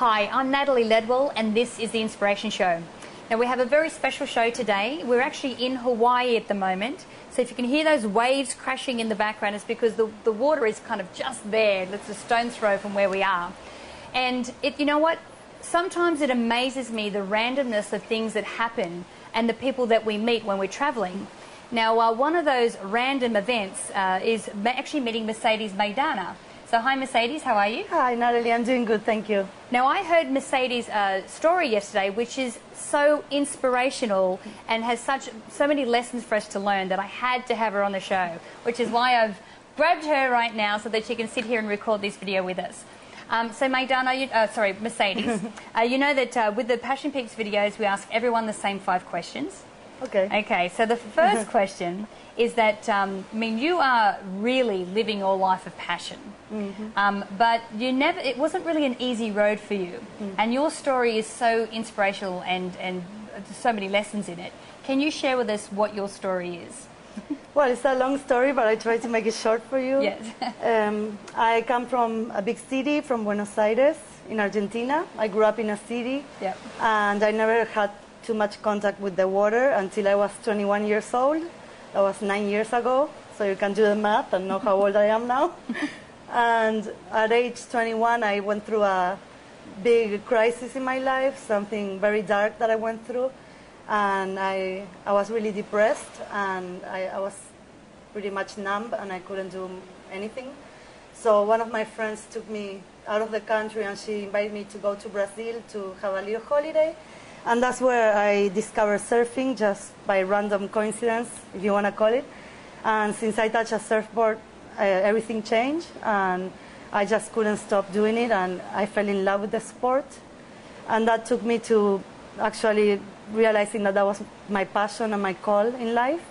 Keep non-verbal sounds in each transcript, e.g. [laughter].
Hi, I'm Natalie Ledwell, and this is The Inspiration Show. Now, we have a very special show today. We're actually in Hawaii at the moment. So, if you can hear those waves crashing in the background, it's because the, the water is kind of just there. It's a stone's throw from where we are. And it, you know what? Sometimes it amazes me the randomness of things that happen and the people that we meet when we're traveling. Now, uh, one of those random events uh, is actually meeting Mercedes Maidana. So, hi, Mercedes, how are you? Hi, Natalie. I'm doing good, thank you. Now, I heard Mercedes' uh, story yesterday, which is so inspirational and has such so many lessons for us to learn that I had to have her on the show, which is why I've grabbed her right now so that she can sit here and record this video with us. Um, so, Maidana, you, uh, sorry, Mercedes, [laughs] uh, you know that uh, with the Passion Peeps videos, we ask everyone the same five questions. Okay. Okay, so the first [laughs] question is that, um, I mean, you are really living your life of passion. Um, but you never, it wasn't really an easy road for you. And your story is so inspirational and, and there's so many lessons in it. Can you share with us what your story is? [laughs] Well, it's a long story, but I try to make it short for you. Yes. [laughs] um, I come from a big city, from Buenos Aires, in Argentina. I grew up in a city, Yep. and I never had too much contact with the water until I was 21 years old. That was nine years ago, so you can do the math and know how old I am now. [laughs] and at age 21, I went through a big crisis in my life, something very dark that I went through. And I, I was really depressed, and I, I was pretty much numb, and I couldn't do anything. So one of my friends took me out of the country, and she invited me to go to Brazil to have a little holiday. And that's where I discovered surfing, just by random coincidence, if you want to call it. And since I touched a surfboard, uh, everything changed, and I just couldn't stop doing it, and I fell in love with the sport. And that took me to actually realizing that that was my passion and my call in life.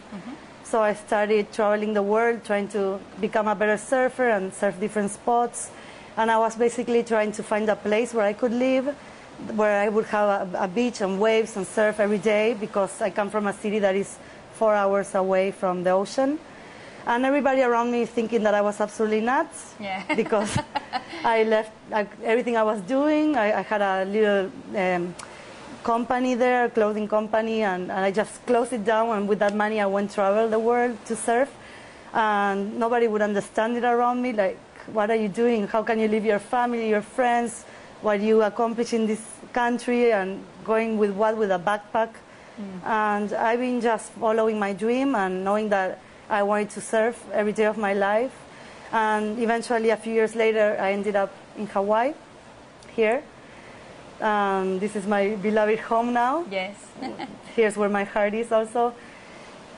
So I started traveling the world, trying to become a better surfer and surf different spots. And I was basically trying to find a place where I could live, where I would have a, a beach and waves and surf every day because I come from a city that is four hours away from the ocean. And everybody around me thinking that I was absolutely nuts Yeah. [laughs] because I left like, everything I was doing. I, I had a little um, company there, a clothing company, and, and I just closed it down. And with that money, I went travel the world to surf. And nobody would understand it around me. Like, what are you doing? How can you leave your family, your friends? What you accomplish in this country and going with what? With a backpack. And I've been just following my dream and knowing that I wanted to surf every day of my life. And eventually, a few years later, I ended up in Hawaii, here. Um, this is my beloved home now. Yes. [laughs] Here's where my heart is also.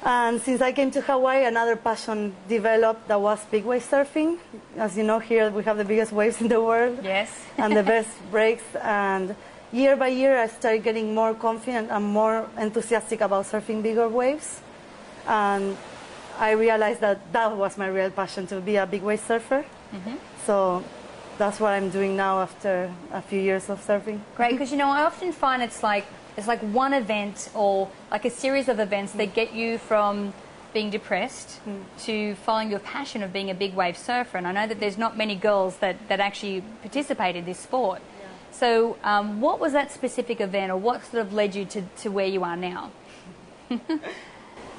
And since I came to Hawaii, another passion developed that was big wave surfing. As you know, here we have the biggest waves in the world yes. [laughs] and the [laughs] best breaks. And year by year, I started getting more confident and more enthusiastic about surfing bigger waves. And I realized that that was my real passion to be a big wave surfer. Mm-hmm. So that's what I'm doing now after a few years of surfing. Great, because you know, I often find it's like it's like one event or like a series of events that get you from being depressed to following your passion of being a big wave surfer. And I know that there's not many girls that, that actually participate in this sport. So, um, what was that specific event, or what sort of led you to, to where you are now? [laughs]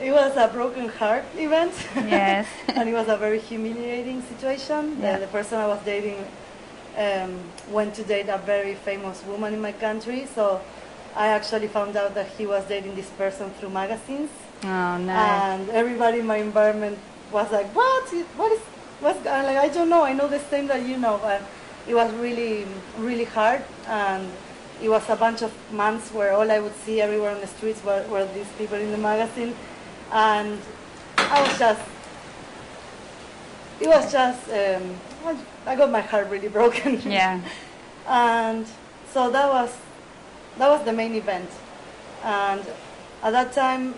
It was a broken heart event. Yes. [laughs] and it was a very humiliating situation. The- Yeah. The, person I was dating um, went to date a very famous woman in my country, so I actually found out that he was dating this person through magazines. Oh no. And everybody in my environment was like, "What? What is? What's?" I'm like, "I don't know. I know the same that you know." And it was really, really hard, and it was a bunch of months where all I would see everywhere on the streets were, were these people in the magazine, and I was just. It was just. Um, I got my heart really [laughs] broken. yeah. And so that was that was the main event. And at that time,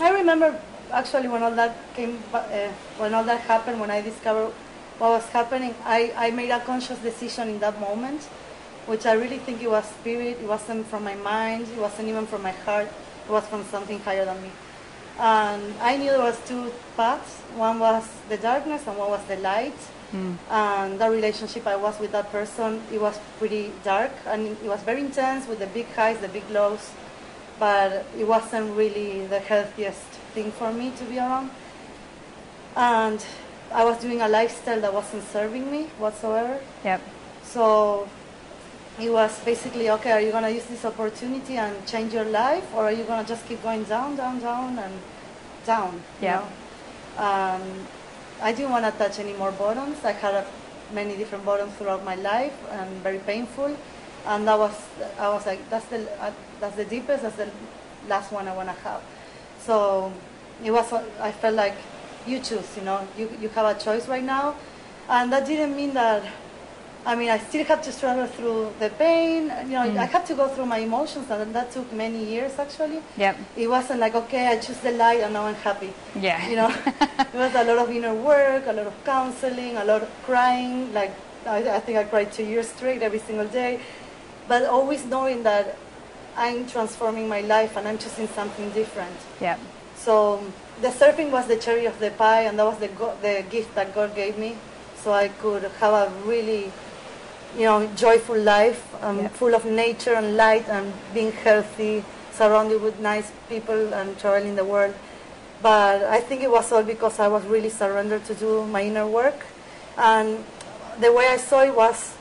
I remember actually when all that came, uh, when all that happened, when I discovered what was happening, I, I made a conscious decision in that moment, which I really think it was spirit. It wasn't from my mind. It wasn't even from my heart. It was from something higher than me. And I knew there was two paths. One was the darkness, and one was the light. Mm. And the relationship I was with that person, it was pretty dark, and it was very intense with the big highs, the big lows. But it wasn't really the healthiest thing for me to be around. And I was doing a lifestyle that wasn't serving me whatsoever. Yep. So it was basically okay are you going to use this opportunity and change your life or are you going to just keep going down down down and down yeah um, i didn't want to touch any more bottoms. I had a, many different bottoms throughout my life and very painful. And that was i was like that's the uh, that's the deepest that's the last one i want to have. So it was i felt like you choose you know? You, you have a choice right now. And that didn't mean that I mean, I still have to struggle through the pain. You know, mm. I had to go through my emotions, and that took many years actually. Yep. It wasn't like okay, I choose the light, and now I'm happy. Yeah. You know, [laughs] it was a lot of inner work, a lot of counseling, a lot of crying. Like I, I think I cried two years straight every single day, but always knowing that I'm transforming my life and I'm choosing something different. Yeah. So the surfing was the cherry of the pie, and that was the go- the gift that God gave me, so I could have a really you know, joyful life, um, yeah. full of nature and light and being healthy, surrounded with nice people and traveling the world. But I think it was all because I was really surrendered to do my inner work. And the way I saw it was,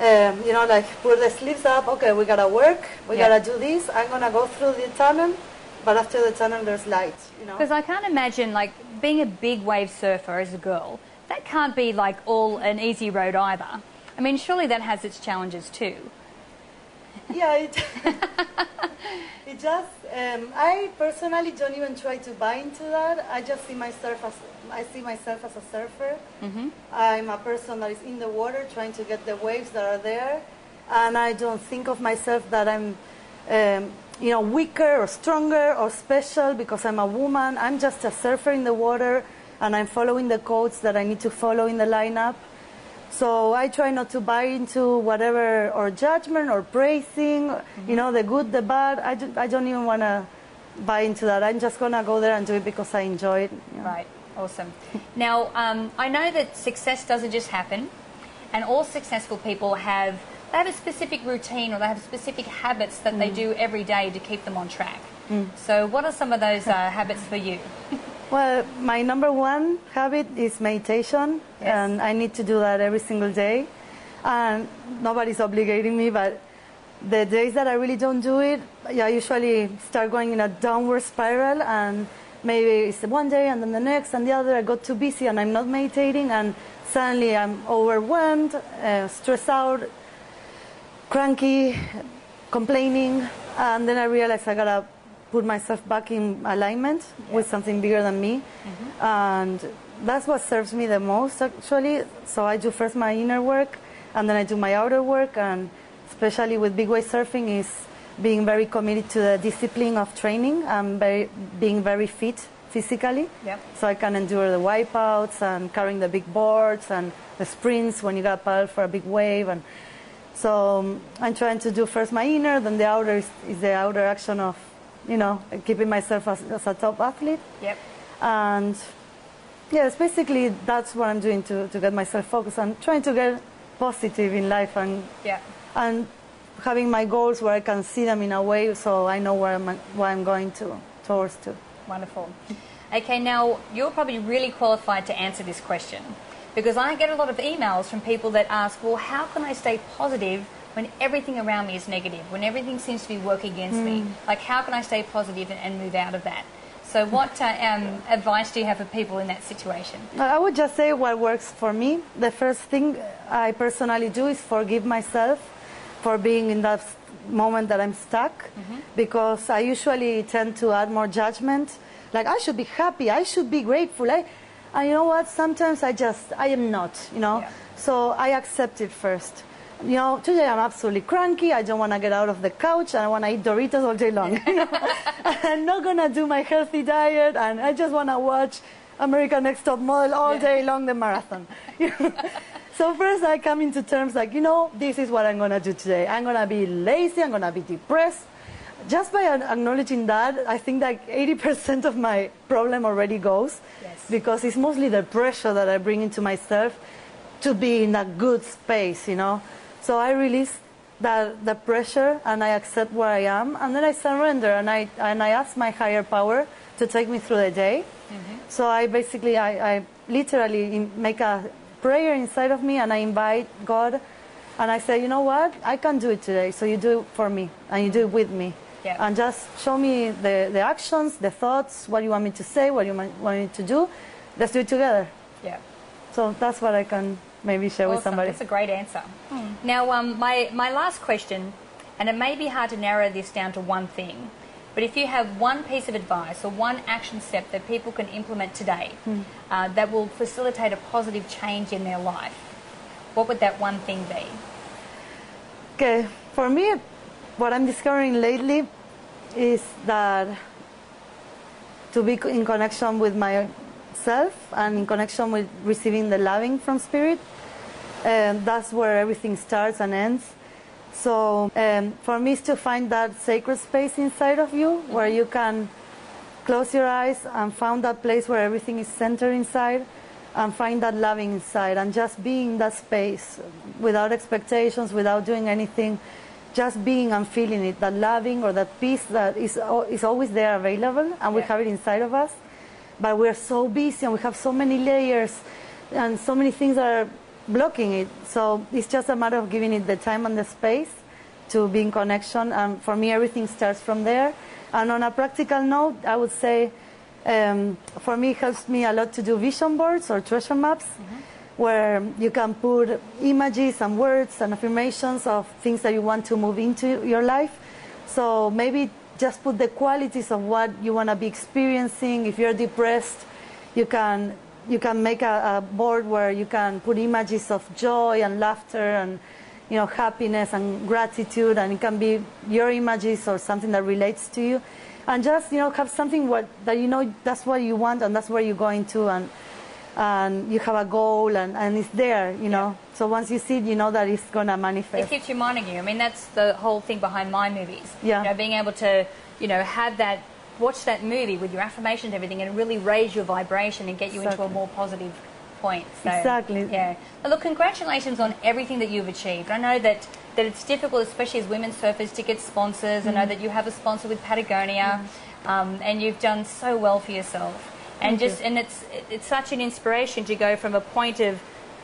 um, you know, like put the sleeves up, okay, we gotta work, we yeah. gotta do this, I'm gonna go through the tunnel, but after the tunnel there's light, you know. Because I can't imagine, like, being a big wave surfer as a girl, that can't be like all an easy road either. I mean, surely that has its challenges too. Yeah, it, [laughs] [laughs] it does. Um, I personally don't even try to buy into that. I just see myself as I see myself as a surfer. Mm-hmm. I'm a person that is in the water trying to get the waves that are there, and I don't think of myself that I'm, um, you know, weaker or stronger or special because I'm a woman. I'm just a surfer in the water, and I'm following the codes that I need to follow in the lineup. So I try not to buy into whatever or judgment or praising, mm-hmm. you know, the good, the bad. I, do, I don't even want to buy into that. I'm just going to go there and do it because I enjoy it. You know. Right, awesome. now, um, I know that success doesn't just happen, and all successful people have they have a specific routine or they have specific habits that mm. they do every day to keep them on track. Mm. So, what are some of those uh, habits for you? [laughs] Well, my number one habit is meditation, yes. and I need to do that every single day. And nobody's obligating me, but the days that I really don't do it, I usually start going in a downward spiral, and maybe it's one day and then the next and the other. I got too busy and I'm not meditating, and suddenly I'm overwhelmed, uh, stressed out, cranky, complaining, and then I realize I gotta put myself back in alignment yeah. with something bigger than me. Mm-hmm. And that's what serves me the most, actually. So I do first my inner work, and then I do my outer work. And especially with big wave surfing, is being very committed to the discipline of training and very, being very fit physically. Yep. So I can endure the wipeouts and carrying the big boards and the sprints when you got paddle for a big wave. And so um, I'm trying to do first my inner, then the outer is, is the outer action of you know, keeping myself as, as a top athlete. Yep. And yes, basically that's what I'm doing to, to get myself focused and trying to get positive in life and yeah. and having my goals where I can see them in a way so I know where I'm, where I'm going to towards to. Wonderful. Okay, now you're probably really qualified to answer this question because I get a lot of emails from people that ask, well, how can I stay positive when everything around me is negative, when everything seems to be working against mm. me? Like, how can I stay positive and, and move out of that? So, what uh, um, advice do you have for people in that situation? I would just say what works for me. The first thing I personally do is forgive myself for being in that moment that I'm stuck, mm-hmm. because I usually tend to add more judgment. Like, I should be happy, I should be grateful. I, and you know what? Sometimes I just, I am not, you know? Yeah. So I accept it first. You know, today I'm absolutely cranky. I don't want to get out of the couch and I want to eat Doritos all day long. [laughs] You know? [laughs] I'm not going to do my healthy diet and I just want to watch American Next Top Model all day long, the marathon. You [laughs] know? so first I come into terms like, you know, this is what I'm going to do today. I'm going to be lazy. I'm going to be depressed. Just by acknowledging that, I think that 80% of my problem already goes Yes. because it's mostly the pressure that I bring into myself to be in a good space, you know. So I release that the pressure and I accept where I am, and then I surrender and I and I ask my higher power to take me through the day. Mm-hmm. So I basically I, I literally make a prayer inside of me and I invite God, and I say, you know what, I can do it today. So you do it for me and you do it with me. Yeah. And just show me the, the actions, the thoughts, what you want me to say, what you want want me to do. Let's do it together. Yeah. So that's what I can maybe share with somebody. That's a great answer. Now, um, my, my last question, and it may be hard to narrow this down to one thing, but if you have one piece of advice or one action step that people can implement today uh, that will facilitate a positive change in their life, what would that one thing be? Okay, for me, what I'm discovering lately is that to be in connection with myself and in connection with receiving the loving from spirit, um, that's where everything starts and ends. So um, for me, is to find that sacred space inside of you where you can close your eyes and find that place where everything is centered inside and find that loving inside and just be in that space without expectations, without doing anything, just being and feeling it, that loving or that peace that is, is always there available and we Yeah. have it inside of us. But we're so busy and we have so many layers and so many things that are blocking it. So it's just a matter of giving it the time and the space to be in connection. And for me, everything starts from there. And on a practical note, I would say um, for me, it helps me a lot to do vision boards or treasure maps where you can put images and words and affirmations of things that you want to move into your life. So maybe just put the qualities of what you want to be experiencing. If you're depressed, you can you can make a, a board where you can put images of joy and laughter and you know happiness and gratitude, and it can be your images or something that relates to you, and just you know have something what that you know that's what you want and that's where you're going to and and you have a goal and, and it's there, you know. So once you see it, you know that it's gonna manifest. It keeps reminding you. I mean, that's the whole thing behind my movies. Yeah. You know, being able to, you know, have that, watch that movie with your affirmations and everything and really raise your vibration and get you into a more positive point. So, Exactly. Yeah. But look, congratulations on everything that you've achieved. I know that, that it's difficult, especially as women surfers, to get sponsors. I know Mm-hmm. that you have a sponsor with Patagonia um, and you've done so well for yourself. And Thank you. just and it's it's such an inspiration to go from a point of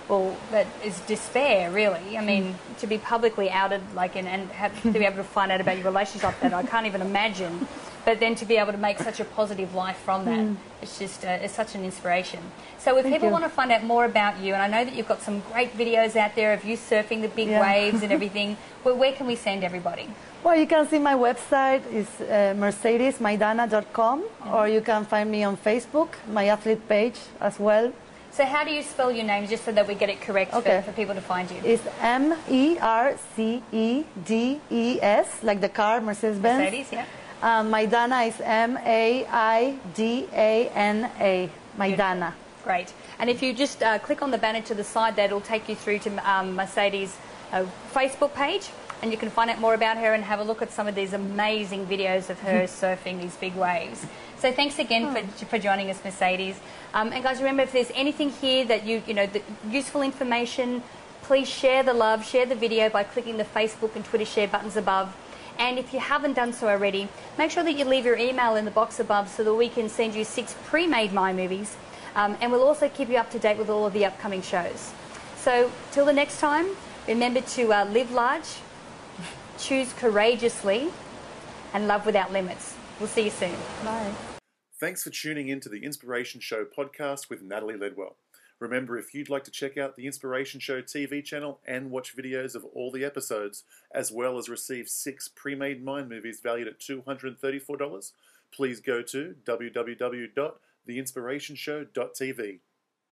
well, that is despair, really. I mean, Mm. to be publicly outed, like, and, and have to be able to find out about your relationship, that I can't even imagine. But then to be able to make such a positive life from that, it's just, uh, it's such an inspiration. So if Mm. Thank people you. want to find out more about you, and I know that you've got some great videos out there of you surfing the big Yeah. waves and [laughs] everything, where, where can we send everybody? Well, you can see my website is uh, mercedesmaidana.com, or you can find me on Facebook, my athlete page as well. So how do you spell your name, just so that we get it correct Okay. for, for people to find you? It's M E R C E D E S, like the car Mercedes Benz. Mercedes, yeah. Um, Maidana is M A I D A N A. Maidana. Great. And if you just uh, click on the banner to the side, that'll take you through to um, Mercedes' uh, Facebook page, and you can find out more about her and have a look at some of these amazing videos of her [laughs] surfing these big waves. So thanks again for, for joining us, Mercedes. Um, and guys, remember if there's anything here that you you know, the useful information, please share the love, share the video by clicking the Facebook and Twitter share buttons above. And if you haven't done so already, make sure that you leave your email in the box above so that we can send you six pre-made Mind Movies. Um, and we'll also keep you up to date with all of the upcoming shows. So till the next time, remember to uh, live large, choose courageously, and love without limits. We'll see you soon. Bye. Thanks for tuning in to the Inspiration Show podcast with Natalie Ledwell. Remember, if you'd like to check out the Inspiration Show TV channel and watch videos of all the episodes, as well as receive six pre made mind movies valued at $234, please go to www.theinspirationshow.tv.